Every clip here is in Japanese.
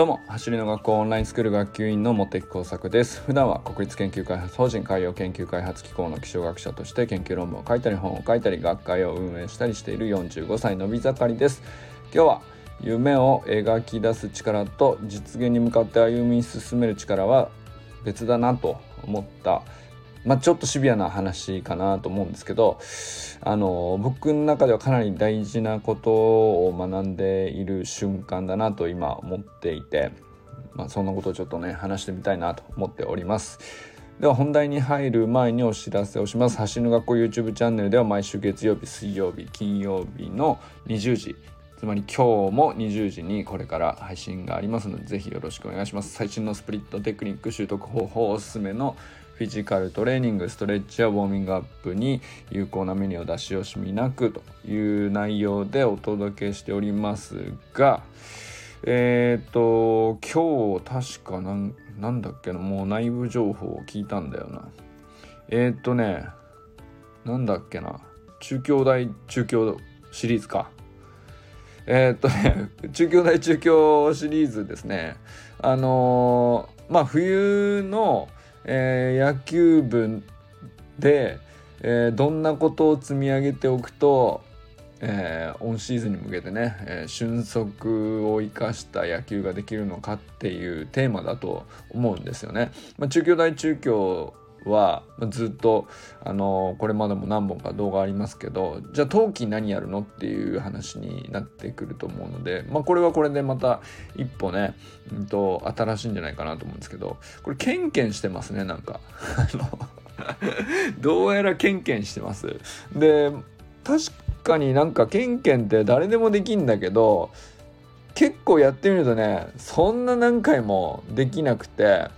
どうも走りの学校オンラインスクール学級委員の茂木耕作です。普段は国立研究開発法人海洋研究開発機構の気象学者として研究論文を書いたり本を書いたり学会を運営したりしている45歳のび盛りです。今日は夢を描き出す力と実現に向かって歩み進める力は別だなと思ったまあ、ちょっとシビアな話かなと思うんですけどあの僕の中ではかなり大事なことを学んでいる瞬間だなと今思っていて、まあ、そんなことをちょっとね話してみたいなと思っております。では本題に入る前にお知らせをします。走の学校 YouTube チャンネルでは毎週月曜日、水曜日、金曜日の20時つまり今日も20時にこれから配信がありますのでぜひよろしくお願いします最新のスプリットテクニック習得方法おすすめのフィジカルトレーニングストレッチやウォーミングアップに有効なメニューを出し惜しみなくという内容でお届けしておりますがえっ、ー、と今日確かなんなんだっけなもう内部情報を聞いたんだよな。えっ、ー、とねなんだっけな。中京大中京シリーズか。えー、っとね 中京大中京シリーズですね。あのー、まあ冬のえー、野球部で、えー、どんなことを積み上げておくと、えー、オンシーズンに向けてね、えー、俊足を生かした野球ができるのかっていうテーマだと思うんですよね。まあ、中京大中京はずっとあのこれまでも何本か動画ありますけどじゃあ冬季何やるのっていう話になってくると思うので、まあ、これはこれでまた一歩ね、うんと、新しいんじゃないかなと思うんですけどこれケンケンしてますねなんか。どうやらケンケンしてます。で確かになんかケンケンって誰でもできんだけど結構やってみるとねそんな何回もできなくて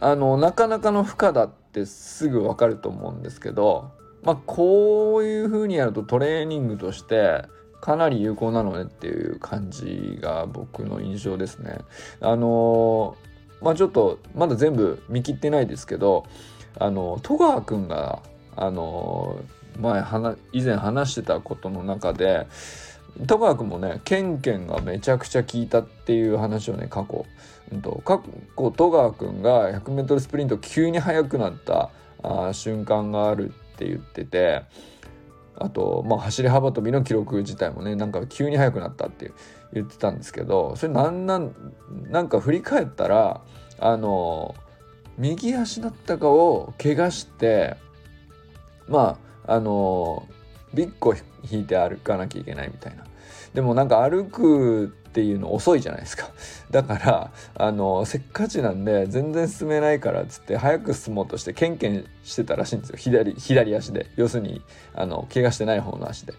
あのなかなかの負荷だってすぐ分かると思うんですけどまあこういう風にやるとトレーニングとしてかなり有効なのねっていう感じが僕の印象ですね。あのまあちょっとまだ全部見切ってないですけどあの戸川君があの前以前話してたことの中で戸川君もねケンケンがめちゃくちゃ効いたっていう話をね過去、うんと、過去戸川君が 100m スプリント急に速くなったあ瞬間があるって言っててあと、まあ、走り幅跳びの記録自体もねなんか急に速くなったって言ってたんですけどそれなんなんなんか振り返ったらあの右足だったかを怪我してまああのビッグを引いて歩かなきゃいけないみたいな。でもなんか歩くっていうの遅いじゃないですか。だからあのせっかちなんで全然進めないからっつって早く進もうとしてケンケンしてたらしいんですよ左左足で要するにあの怪我してない方の足で。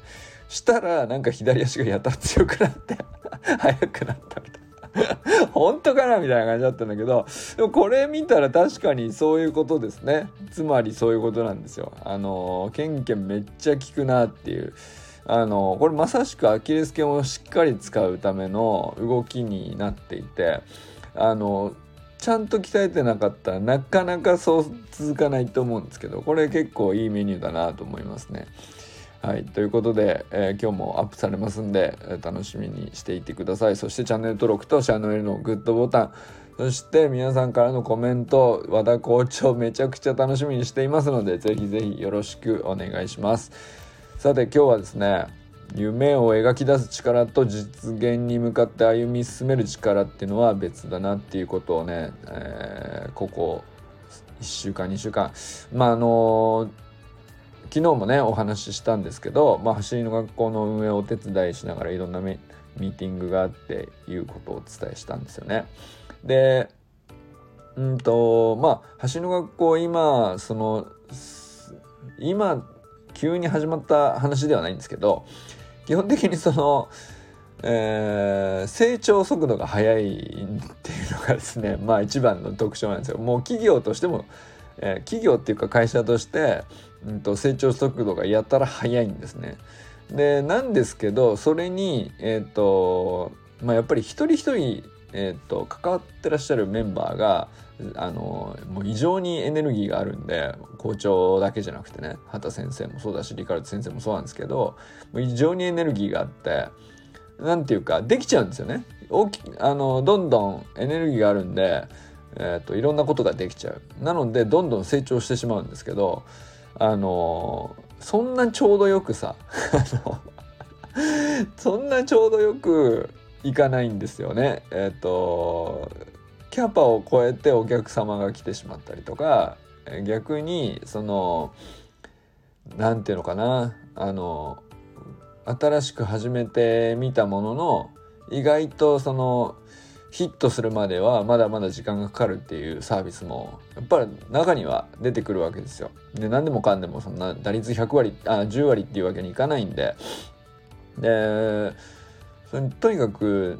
したらなんか左足がやたら強くなって 速くなったみたいな。本当かなみたいな感じだったんだけどでもこれ見たら確かにそういうことですねつまりそういうことなんですよあのケンケンめっちゃ効くなっていうあのこれまさしくアキレス腱をしっかり使うための動きになっていてあのちゃんと鍛えてなかったらなかなかそう続かないと思うんですけどこれ結構いいメニューだなと思いますね。はい、ということで、えー、今日もアップされますんで、えー、楽しみにしていてください。そしてチャンネル登録とチャンネルのグッドボタン。そして皆さんからのコメント和田校長めちゃくちゃ楽しみにしていますのでぜひぜひよろしくお願いします。さて今日はですね夢を描き出す力と実現に向かって歩み進める力っていうのは別だなっていうことをね、えー、ここ1週間2週間まああの昨日もねお話ししたんですけど、まあ、走りの学校の運営をお手伝いしながらいろんなミーティングがあっていうことをお伝えしたんですよね。でうんとまあ走りの学校今その今急に始まった話ではないんですけど基本的にその、えー、成長速度が速いっていうのがですね まあ一番の特徴なんですよ。もう企業としてもえー、企業っていうか会社として、うんと、成長速度がやたら速いんですね。でなんですけどそれにえっ、ー、とまあやっぱり一人一人えーと、関わってらっしゃるメンバーがあのもう異常にエネルギーがあるんで校長だけじゃなくてね畑先生もそうだしリカルド先生もそうなんですけどもう異常にエネルギーがあって何ていうかできちゃうんですよね。大きあのどんどんエネルギーがあるんで、えーと、いろんなことができちゃう。なのでどんどん成長してしまうんですけどあのそんなちょうどよくさ そんなちょうどよくいかないんですよね。えっ、ー、とキャパを超えてお客様が来てしまったりとか逆にその何て言うのかなあの新しく始めてみたものの意外とそのヒットするまではまだまだ時間がかかるっていうサービスもやっぱり中には出てくるわけですよ。で何でもかんでもそんな打率100割あ10割っていうわけにいかないんででとにかく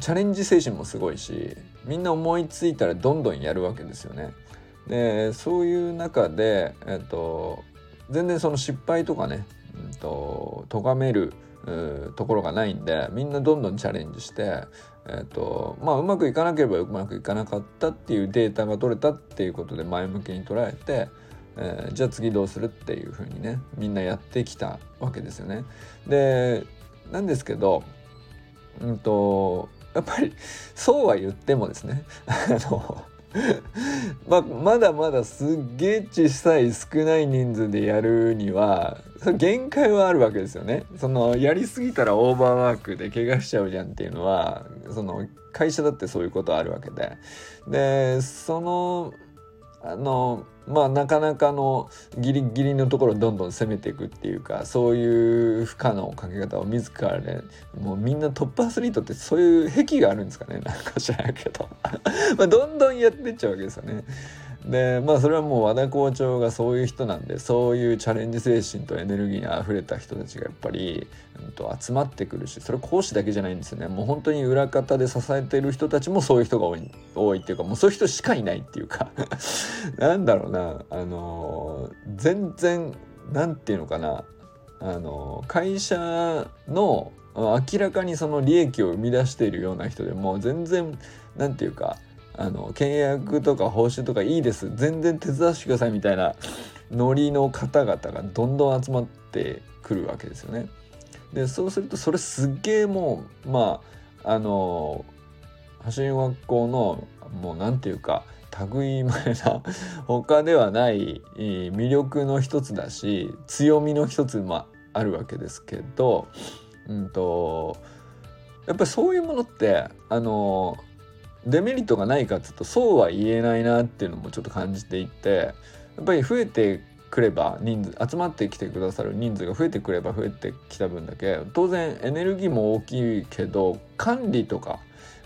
チャレンジ精神もすごいしみんな思いついたらどんどんやるわけですよね。でそういう中で、えっと、全然その失敗とかね、うんと、咎めるところがないんでみんなどんどんチャレンジして、えっとまあ、うまくいかなければうまくいかなかったっていうデータが取れたっていうことで前向きに捉えて、えー、じゃあ次どうするっていうふうにねみんなやってきたわけですよね。でなんですけど、うんとやっぱりそうは言ってもですね あのままだまだすっげえ小さい少ない人数でやるには限界はあるわけですよね。そのやりすぎたらオーバーワークで怪我しちゃうじゃんっていうのはその会社だってそういうことあるわけででそのあのまあなかなかのギリギリのところをどんどん攻めていくっていうかそういう負荷のかけ方を自らねもうみんなトップアスリートってそういう癖があるんですかねなんか知らんけど まあどんどんやってっちゃうわけですよね。でまあそれはもう和田校長がそういう人なんでそういうチャレンジ精神とエネルギーにあふれた人たちがやっぱり、うん、と集まってくるしそれ講師だけじゃないんですよね。もう本当に裏方で支えてる人たちもそういう人が多い多いっていうかもうそういう人しかいないっていうか なんだろうなあの全然なんていうのかなあの会社の明らかにその利益を生み出しているような人でも全然なんていうかあの契約とか報酬とかいいです全然手伝わせてくださいみたいなノリの方々がどんどん集まってくるわけですよね。でそうするとそれすっげえもうまああの橋学校のもう何て言うか類いまれな他ではない魅力の一つだし強みの一つもあるわけですけど、うんとやっぱりそういうものってあのデメリットがないかっていうとそうは言えないなっていうのもちょっと感じていてやっぱり増えてくれば人数集まってきてくださる人数が増えてくれば増えてきた分だけ当然エネルギーも大きいけど管理とか、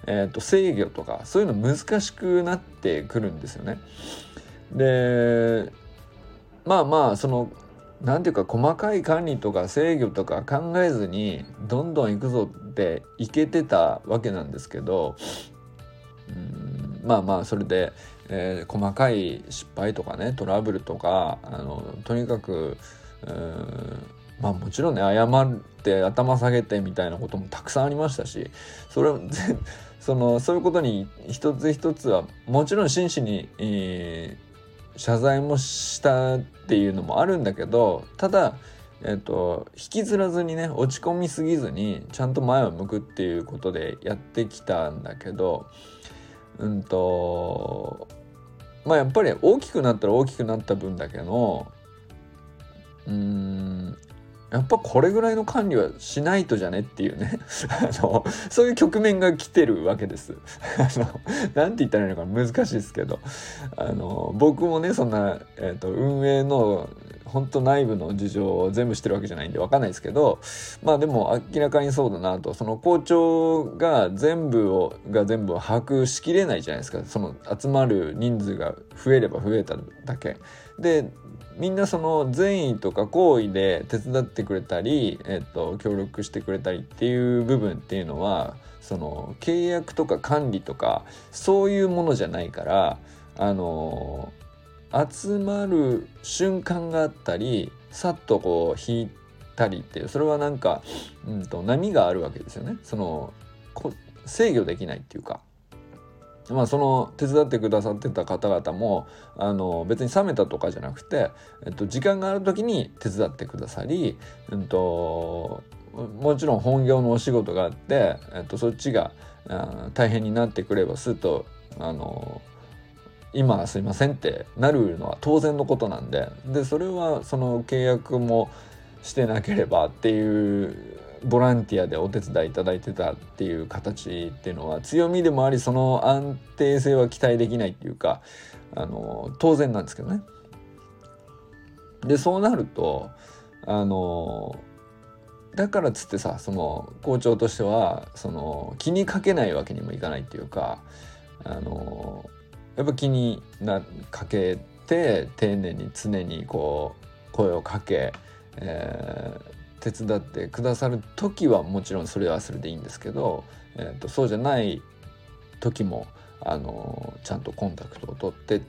えー、と制御とかそういうの難しくなってくるんですよね。でまあまあその何ていうか細かい管理とか制御とか考えずにどんどん行くぞっていけてたわけなんですけどうんまあまあそれで、えー、細かい失敗とかねトラブルとかあのとにかくまあもちろんね謝って頭下げてみたいなこともたくさんありましたしそれ そのそういうことに一つ一つはもちろん真摯に、えー、謝罪もしたっていうのもあるんだけどただえっと、引きずらずにね落ち込みすぎずにちゃんと前を向くっていうことでやってきたんだけどうんとまあやっぱり大きくなったら大きくなった分だけのうんやっぱこれぐらいの管理はしないとじゃねっていうね あのそういう局面が来てるわけです。あのなんて言ったらいいのか難しいですけどあの僕もねそんな、えーと運営の本当内部の事情を全部知ってるわけじゃないんで分かんないですけどまあでも明らかにそうだなとその校長が全部をが全部把握しきれないじゃないですかその集まる人数が増えれば増えただけ。でみんなその善意とか好意で手伝ってくれたり、えっと、協力してくれたりっていう部分っていうのはその契約とか管理とかそういうものじゃないからあの集まる瞬間があったりさっとこう引いたりっていうそれはなんか、うんと、波があるわけですよね。その制御できないっていうか。まあその手伝ってくださってた方々もあの別に冷めたとかじゃなくて、えっと、時間がある時に手伝ってくださり、うんともちろん本業のお仕事があって、えっと、そっちが大変になってくればすっとあの今すいませんってなるのは当然のことなんででそれはその契約もしてなければっていうボランティアでお手伝いいただいてたっていう形っていうのは強みでもありその安定性は期待できないっていうかあの当然なんですけどね。でそうなるとあのだからっつってさその校長としてはその気にかけないわけにもいかないっていうかあのやっぱ気になかけて丁寧に常にこう声をかけ、えー、手伝ってくださる時はもちろんそれはそれでいいんですけど、えーと、そうじゃない時もあのちゃんとコンタクトを取って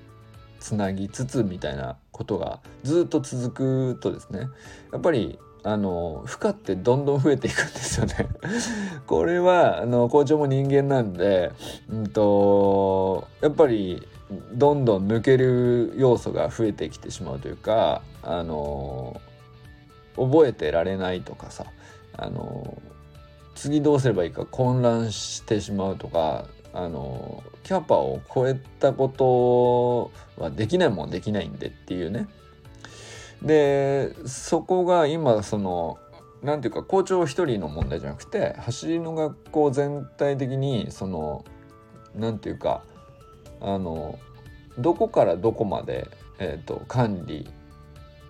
つなぎつつみたいなことがずっと続くとですねやっぱりあの負荷ってどんどん増えていくんですよね。これはあの校長も人間なんで、うんと、やっぱりどんどん抜ける要素が増えてきてしまうというかあの覚えてられないとかさあの次どうすればいいか混乱してしまうとかあのキャパを超えたことはできないもんできないんでっていうね。でそこが今その何ていうか校長一人の問題じゃなくて走りの学校全体的にその何ていうかあのどこからどこまで、えーと、管理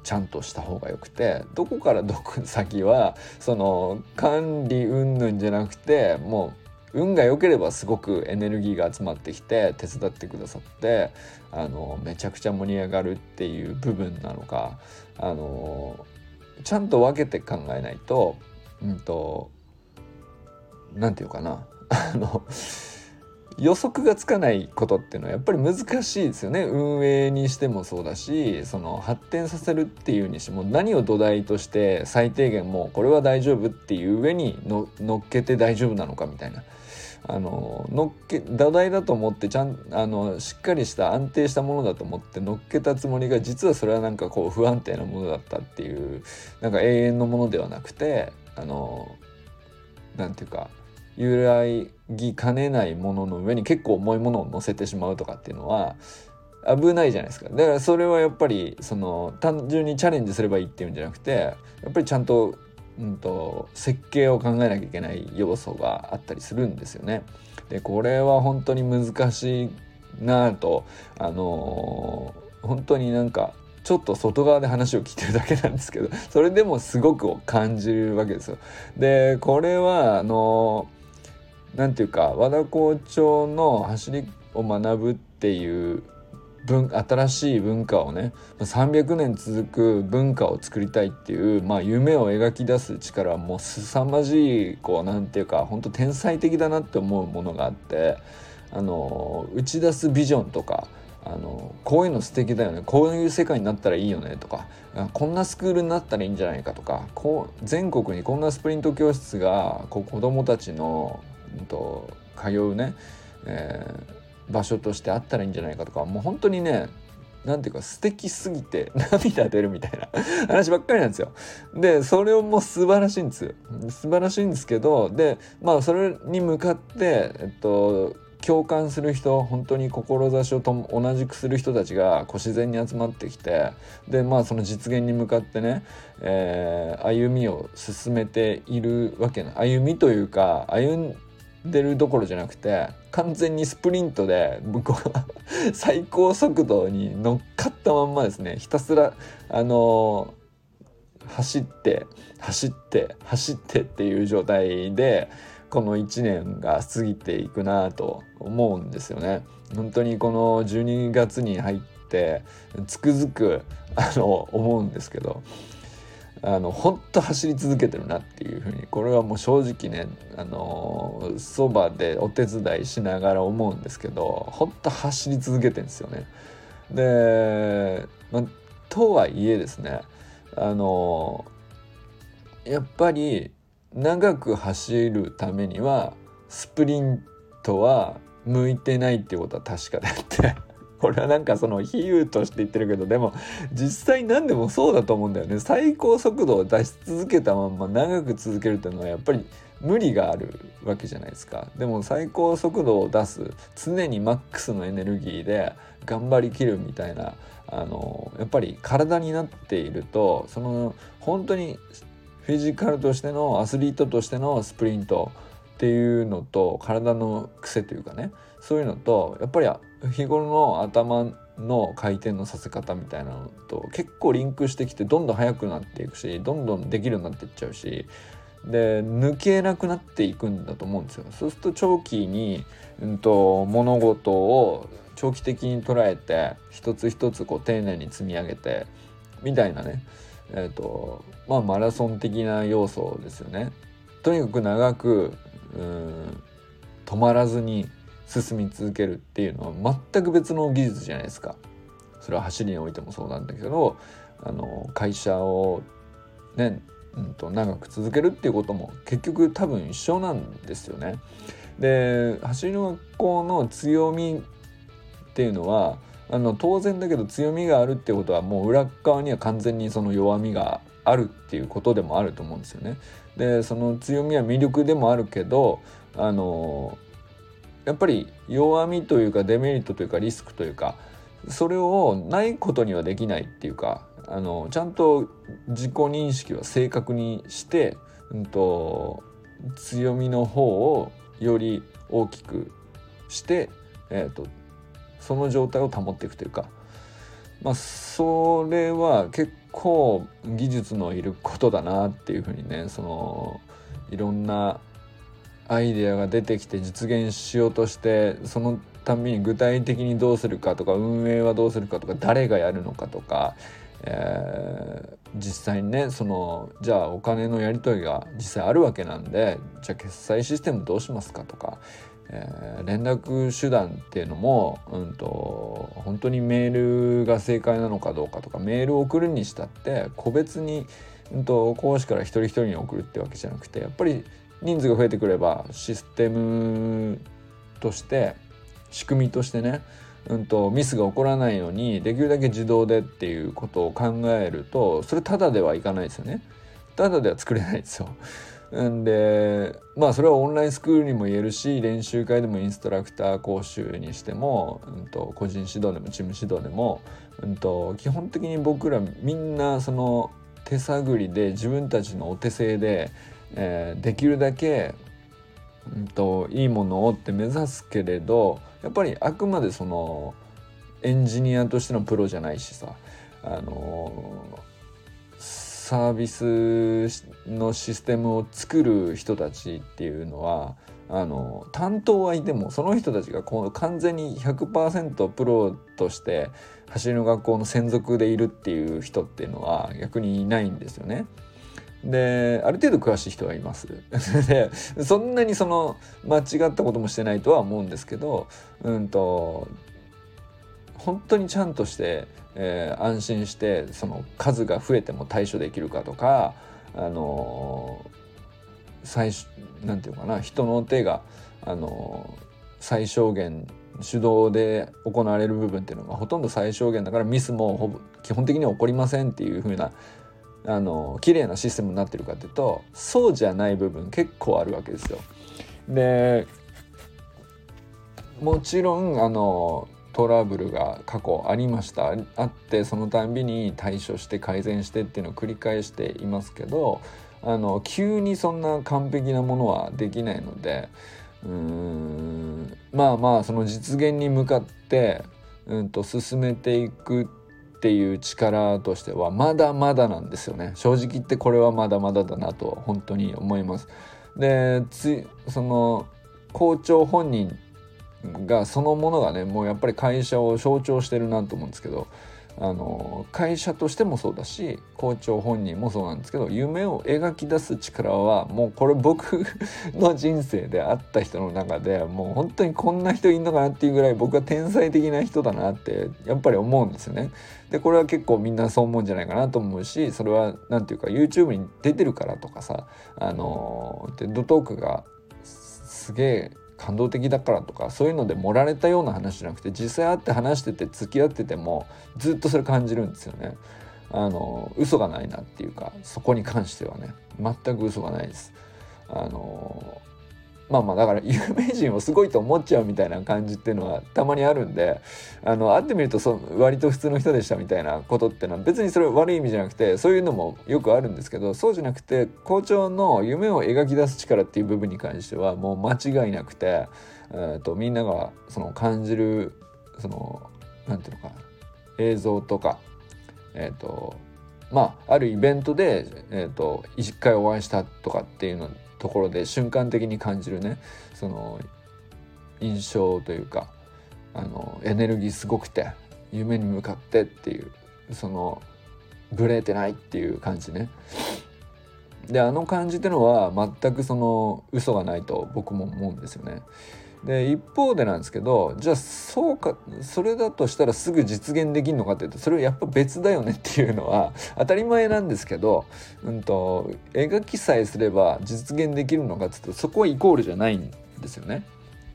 ちゃんとした方がよくてどこからどこ先はその管理云々じゃなくてもう運が良ければすごくエネルギーが集まってきて手伝ってくださってあのめちゃくちゃ盛り上がるっていう部分なのかあのちゃんと分けて考えないとうんと何て言うかな あの予測がつかないことっていうのはやっぱり難しいですよね運営にしてもそうだしその発展させるっていうにしても何を土台として最低限もうこれは大丈夫っていう上に乗っけて大丈夫なのかみたいな。あの乗っけ土台だと思ってちゃんあのしっかりした安定したものだと思って乗っけたつもりが実はそれはなんかこう不安定なものだったっていうなんか永遠のものではなくてあのなんていうか揺らぎかねないものの上に結構重いものを乗せてしまうとかっていうのは危ないじゃないですか。だからそれはやっぱりその単純にチャレンジすればいいっていうんじゃなくてやっぱりちゃんと,、うんと、設計を考えなきゃいけない要素があったりするんですよね。でこれは本当に難しいなとあのー、本当になんかちょっと外側で話を聞いてるだけなんですけどそれでもすごく感じるわけですよ。でこれはあのー何ていうか和田校長の走りを学ぶっていう文新しい文化をね300年続く文化を作りたいっていう、まあ、夢を描き出す力はもう凄まじいこうなんていうか本当天才的だなって思うものがあってあの打ち出すビジョンとかあのこういうの素敵だよねこういう世界になったらいいよねとかこんなスクールになったらいいんじゃないかとかこう全国にこんなスプリント教室がこう子どもたちのと通うね、えー、場所としてあったらいいんじゃないかとかもう本当にねなんていうか素敵すぎて 涙出るみたいな 話ばっかりなんですよ。でそれをもう素晴らしいんですよ。素晴らしいんですけどでまあそれに向かってえっと共感する人本当に志をと同じくする人たちがこう自然に集まってきてでまあその実現に向かってね、えー、歩みを進めているわけな歩みというか歩んでるどころじゃなくて完全にスプリントで僕は最高速度に乗っかったまんまですねひたすらあのー、走って走って走ってっていう状態でこの1年が過ぎていくなと思うんですよね。本当にこの12月に入ってつくづくあの思うんですけどあの本当走り続けてるなっていうふうにこれはもう正直ねあのそばでお手伝いしながら思うんですけど本当走り続けてるんですよね。で、ま、とはいえですねあのやっぱり長く走るためにはスプリントは向いてないっていうことは確かであってこれはなんかその比喩として言ってるけどでも実際何でもそうだと思うんだよね。最高速度を出し続けたまんま長く続けるっていうのはやっぱり無理があるわけじゃないですか。でも最高速度を出す常にマックスのエネルギーで頑張りきるみたいなあのやっぱり体になっているとその本当にフィジカルとしてのアスリートとしてのスプリントっていうのと体の癖というかね。そういうのとやっぱり日頃の頭の回転のさせ方みたいなのと結構リンクしてきてどんどん速くなっていくしどんどんできるようになっていっちゃうしで抜けなくなっていくんだと思うんですよ。そうすると長期に、うんと、物事を長期的に捉えて一つ一つこう丁寧に積み上げてみたいなねえっ、ー、とまあマラソン的な要素ですよね。とにかく長くうん止まらずに進み続けるっていうのは全く別の技術じゃないですか。それは走りにおいてもそうなんだけどあの会社をねうんと、長く続けるっていうことも結局多分一緒なんですよね。で走りの学校の強みっていうのはあの当然だけど強みがあるっていうことはもう裏側には完全にその弱みがあるっていうことでもあると思うんですよね。でその強みは魅力でもあるけどあのやっぱり弱みというかデメリットというかリスクというかそれをないことにはできないっていうかあのちゃんと自己認識は正確にして、うんと、強みの方をより大きくして、えーと、その状態を保っていくというか、まあ、それは結構技術のいることだなっていうふうにねそのいろんなアイデアが出てきて実現しようとしてそのために具体的にどうするかとか運営はどうするかとか誰がやるのかとかえー、実際にねそのじゃあお金のやり取りが実際あるわけなんでじゃあ決済システムどうしますかとか、えー、連絡手段っていうのも、うんと、本当にメールが正解なのかどうかとかメールを送るにしたって個別に、うんと、講師から一人一人に送るってわけじゃなくてやっぱり人数が増えてくればシステムとして仕組みとしてねうんと、ミスが起こらないようにできるだけ自動でっていうことを考えるとそれただではいかないですよね。ただでは作れないですよ。んでまあそれはオンラインスクールにも言えるし練習会でもインストラクター講習にしても、うんと、個人指導でもチーム指導でも、うんと、基本的に僕らみんなその手探りで自分たちのお手製で、えー、できるだけ、うんといいものをって目指すけれどやっぱりあくまでそのエンジニアとしてのプロじゃないしさあのサービスのシステムを作る人たちっていうのはあの担当はいてもその人たちがこう完全に100%プロとして走りの学校の専属でいるっていう人っていうのは逆にいないんですよね。である程度詳しい人はいます。でそんなにその間違ったこともしてないとは思うんですけどうんと本当にちゃんとして、えー、安心してその数が増えても対処できるかとかあの最なんていうかな人の手があの最小限手動で行われる部分っていうのがほとんど最小限だからミスもほぼ基本的には起こりませんっていう風なあの綺麗なシステムになってるかっていうとそうじゃない部分結構あるわけですよ。でもちろんあのトラブルが過去ありましたあってそのたんびに対処して改善してっていうのを繰り返していますけどあの急にそんな完璧なものはできないのでうーんまあまあその実現に向かってうんと進めていくってていう力としてはまだまだなんですよね。正直言ってこれはまだまだだなと本当に思います。でつその校長本人がそのものがねもうやっぱり会社を象徴してるなと思うんですけどあの会社としてもそうだし校長本人もそうなんですけど夢を描き出す力はもうこれ僕の人生で会った人の中でもう本当にこんな人いんのかなっていうぐらい僕は天才的な人だなってやっぱり思うんですよね。でこれは結構みんなそう思うんじゃないかなと思うしそれは何て言うか YouTube に出てるからとかさあのテッドトークがすげえ感動的だからとかそういうので盛られたような話じゃなくて実際会って話してて付き合っててもずっとそれ感じるんですよね。あの嘘がないなっていうかそこに関してはね全く嘘がないです。あのまあまあだから有名人をすごいと思っちゃうみたいな感じっていうのはたまにあるんであの会ってみるとそ割と普通の人でしたみたいなことっていうのは別にそれ悪い意味じゃなくてそういうのもよくあるんですけどそうじゃなくて校長の夢を描き出す力っていう部分に関してはもう間違いなくて、えーと、みんながその感じるその何て言うのかな映像とかえっ、ー、とまああるイベントで、えーと、一回お会いしたとかっていうのところで瞬間的に感じるねその印象というかあのエネルギーすごくて夢に向かってっていうそのブレてないっていう感じね。であの感じってのは全くその嘘がないと僕も思うんですよね。で一方でなんですけどじゃあそうかそれだとしたらすぐ実現できるのかっていうとそれはやっぱ別だよねっていうのは当たり前なんですけど、うんと、描きさえすれば実現できるのかっていうとそこはイコールじゃないんですよね。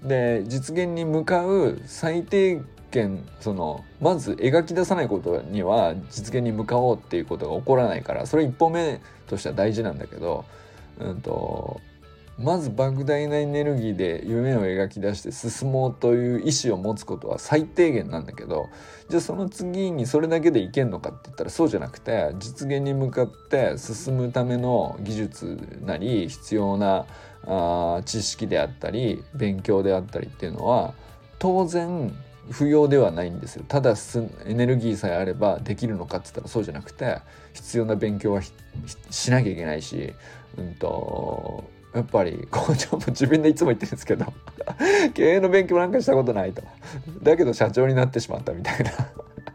で実現に向かう最低限そのまず描き出さないことには実現に向かおうっていうことが起こらないからそれ一歩目としては大事なんだけど、うんとまず莫大なエネルギーで夢を描き出して進もうという意思を持つことは最低限なんだけどじゃあその次にそれだけでいけんのかって言ったらそうじゃなくて実現に向かって進むための技術なり必要なあ知識であったり勉強であったりっていうのは当然不要ではないんですよ。ただエネルギーさえあればできるのかって言ったらそうじゃなくて必要な勉強はしなきゃいけないし、うんとやっぱり校長も自分でいつも言ってるんですけど 経営の勉強なんかしたことないと。だけど社長になってしまったみたいな。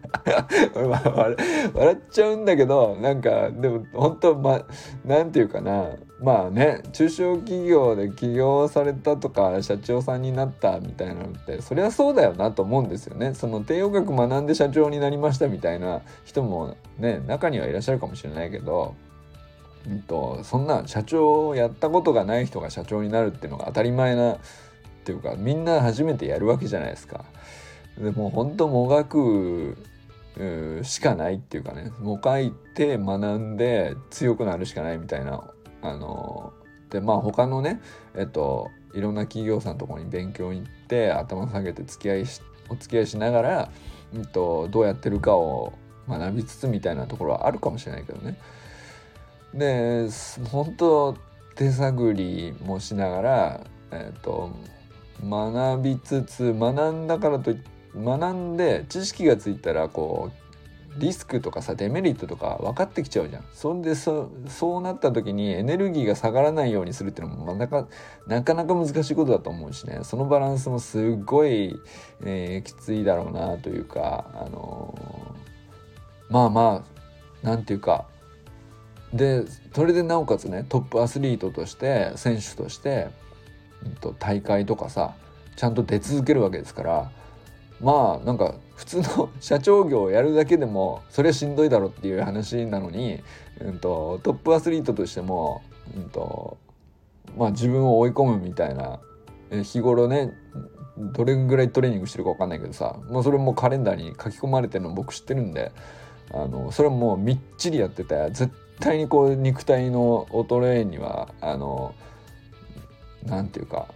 笑っちゃうんだけどなんかでも本当まなんていうかな。まあね中小企業で起業されたとか社長さんになったみたいなのってそりゃそうだよなと思うんですよね。その帝王学学んで社長になりましたみたいな人もね中にはいらっしゃるかもしれないけど。うんと、そんな社長をやったことがない人が社長になるっていうのが当たり前なっていうかみんな初めてやるわけじゃないですか。でも本当もがくしかないっていうかねもがいて学んで強くなるしかないみたいなあのでまあ他のねえっといろんな企業さんのところに勉強に行って頭下げて付き合いしお付き合いしながら、うんと、どうやってるかを学びつつみたいなところはあるかもしれないけどね。で本当手探りもしながら、えーと、学びつつ学んだからと学んで知識がついたらこうリスクとかさデメリットとか分かってきちゃうじゃん。そんでそそうなった時にエネルギーが下がらないようにするっていうのもなかなかなか難しいことだと思うしねそのバランスもすっごい、えー、きついだろうなというか、あのー、まあまあなんていうかでそれでなおかつねトップアスリートとして選手として、うん、と大会とかさちゃんと出続けるわけですからまあなんか普通の 社長業をやるだけでもそれはしんどいだろっていう話なのに、うんと、トップアスリートとしても、うんとまあ、自分を追い込むみたいな日頃ねどれぐらいトレーニングしてるか分かんないけどさもうそれもカレンダーに書き込まれてるの僕知ってるんであのそれはもうみっちりやってて絶対にこう肉体の衰えにはあのなんていうか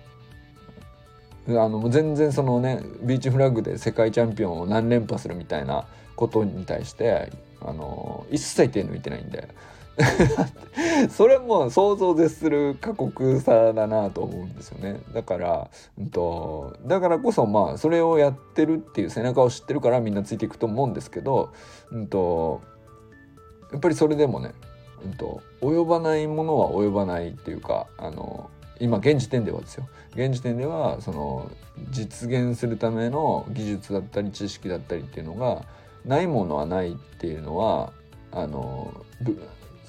あの全然そのねビーチフラッグで世界チャンピオンを何連覇するみたいなことに対してあの一切手抜いてないんで。それも想像絶する過酷さだなと思うんですよね。だから、うんと、だからこそまあそれをやってるっていう背中を知ってるからみんなついていくと思うんですけど、うんとやっぱりそれでもねうんと、及ばないものは及ばないっていうかあの今現時点ではですよ。現時点ではその実現するための技術だったり知識だったりっていうのがないものはないっていうのはあの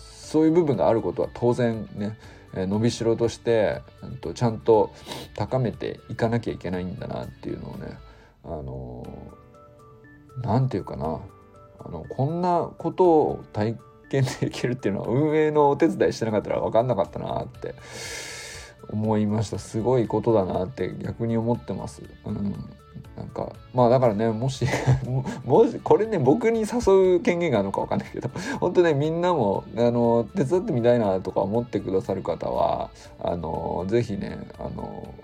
そういう部分があることは当然ね伸びしろとして、ちゃんと高めていかなきゃいけないんだなっていうのをねあのなんていうかなあのこんなことを体験できるっていうのは運営のお手伝いしてなかったら分かんなかったなって思いましたすごいことだなって逆に思ってます。うんなんかまあだからねもし もしこれね僕に誘う権限があるのか分かんないけど本当ねみんなもあの手伝ってみたいなとか思ってくださる方はあの是非ねあの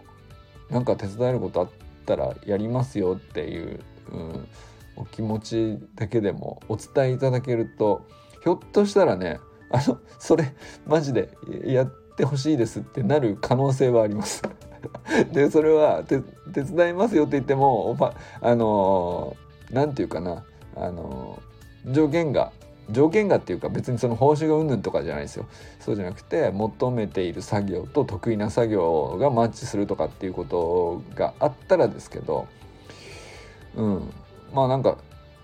なんか手伝えることあったらやりますよっていう、うん、お気持ちだけでもお伝えいただけるとひょっとしたらねあのそれマジでやってほしいですってなる可能性はあります。でそれは手伝いますよって言ってもあの何て言うかなあの条件が条件がっていうか別にその報酬がうんぬんとかじゃないですよ。そうじゃなくて求めている作業と得意な作業がマッチするとかっていうことがあったらですけどうん。まあなんか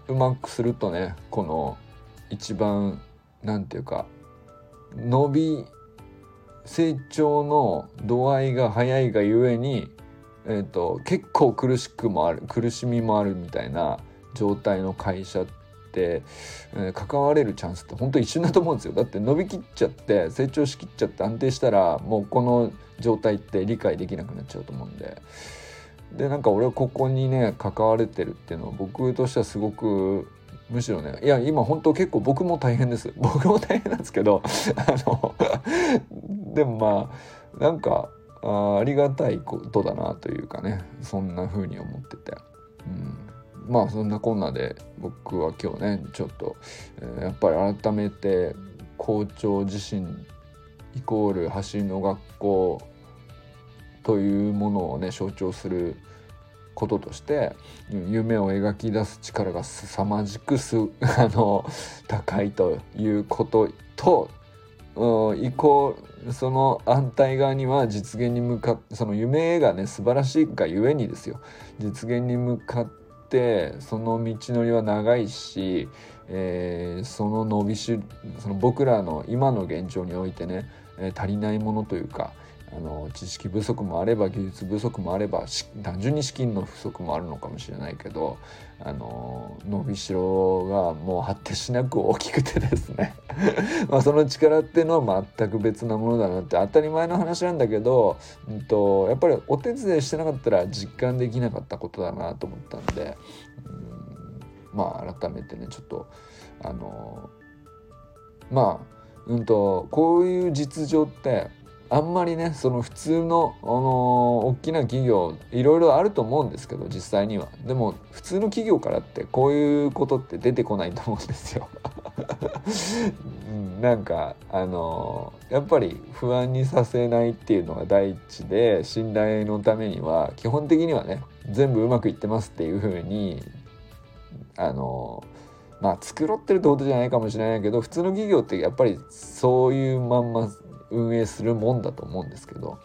うまくするとねこの一番なんていうか伸び成長の度合いが早いがゆえに、えーと、結構苦しくもある苦しみもあるみたいな状態の会社って、えー、関われるチャンスって本当一瞬だと思うんですよだって伸びきっちゃって成長しきっちゃって安定したらもうこの状態って理解できなくなっちゃうと思うんで。でなんか俺はここにね関われてるっていうのは僕としてはすごくむしろねいや今本当結構僕も大変です。僕も大変なんですけどあのでもまあなんかあありがたいことだなというかねそんな風に思ってて、うん、まあそんなこんなで僕は今日ねちょっと、えー、やっぱり改めて校長自身イコール走りの学校というものをね象徴することとして夢を描き出す力が凄まじくす あの高いということとイコールその反対側には実現に向かってその夢がね素晴らしいがゆえにですよ。実現に向かってその道のりは長いし、えー、その伸びしその僕らの今の現状においてね、足りないものというかあの知識不足もあれば技術不足もあれば単純に資金の不足もあるのかもしれないけどあの伸びしろがもう果てしなく大きくてですね。まあその力っていうのは全く別なものだなって当たり前の話なんだけど、うんと、やっぱりお手伝いしてなかったら実感できなかったことだなと思ったんで、うん、まあ改めてねちょっとあのまあうんとこういう実情ってあんまりねその普通の、あのー、大きな企業いろいろあると思うんですけど実際にはでも普通の企業からってこういうことって出てこないと思うんですよ。なんかあのー、やっぱり不安にさせないっていうのが第一で信頼のためには基本的にはね全部うまくいってますっていうふうにあのー、まあ繕ってるってことじゃないかもしれないけど普通の企業ってやっぱりそういうまんま運営するもんだと思うんですけど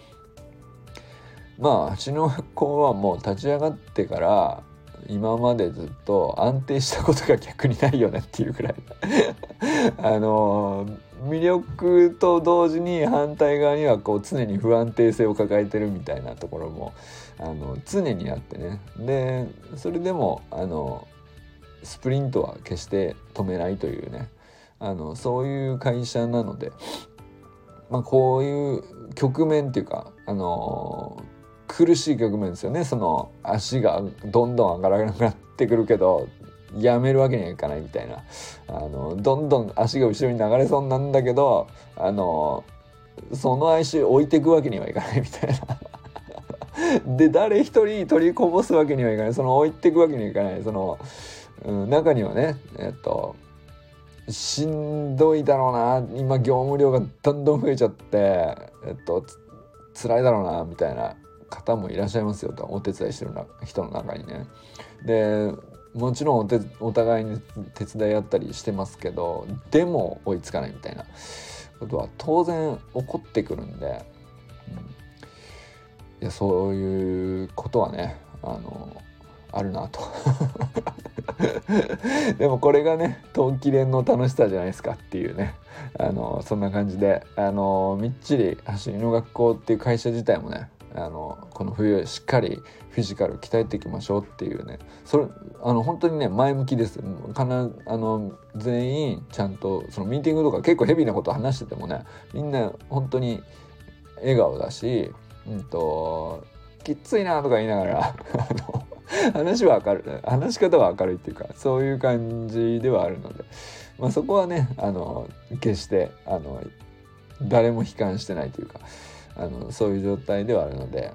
まあ橋の学校はもう立ち上がってから今までずっと安定したことが逆にないよねっていうくらい。あの魅力と同時に反対側にはこう常に不安定性を抱えてるみたいなところもあの常にあってね。でそれでもあのスプリントは決して止めないというね。あのそういう会社なのでまあ、こういう局面っていうか、あのー、苦しい局面ですよね。その足がどんどん上がらなくなってくるけどやめるわけにはいかないみたいな。あのどんどん足が後ろに流れそうなんだけどあのその足置いていくわけにはいかないみたいな。で誰一人取りこぼすわけにはいかない。その置いていくわけにはいかない。その、うん、中にはねえっとしんどいだろうな。今業務量がどんどん増えちゃってえっと辛いだろうなみたいな方もいらっしゃいますよと。お手伝いしてる人の中にね。でもちろんお手お互いに手伝い合ったりしてますけどでも追いつかないみたいな。ことは当然起こってくるんで、うん、いやそういうことはねあのあるなと。でもこれがね冬季連の楽しさじゃないですかっていうね。あのそんな感じであのみっちり走りの学校っていう会社自体もねあのこの冬しっかりフィジカル鍛えていきましょうっていうね。それあの本当にね前向きです。必ずあの全員ちゃんとそのミーティングとか結構ヘビーなこと話しててもねみんな本当に笑顔だし、うんと、きついなとか言いながら あの 話は明るい話し方は明るいっていうかそういう感じではあるので、まあ、そこはねあの決してあの誰も悲観してないというかあのそういう状態ではあるので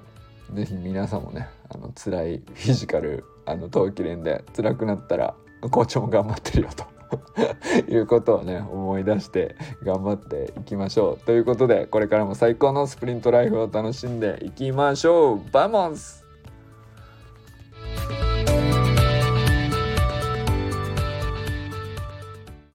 是非皆さんもねあの辛いフィジカルあの冬季連で辛くなったらコーチも頑張ってるよと。いうことをね思い出して頑張っていきましょう。ということでこれからも最高のスプリントライフを楽しんでいきましょう。バモンス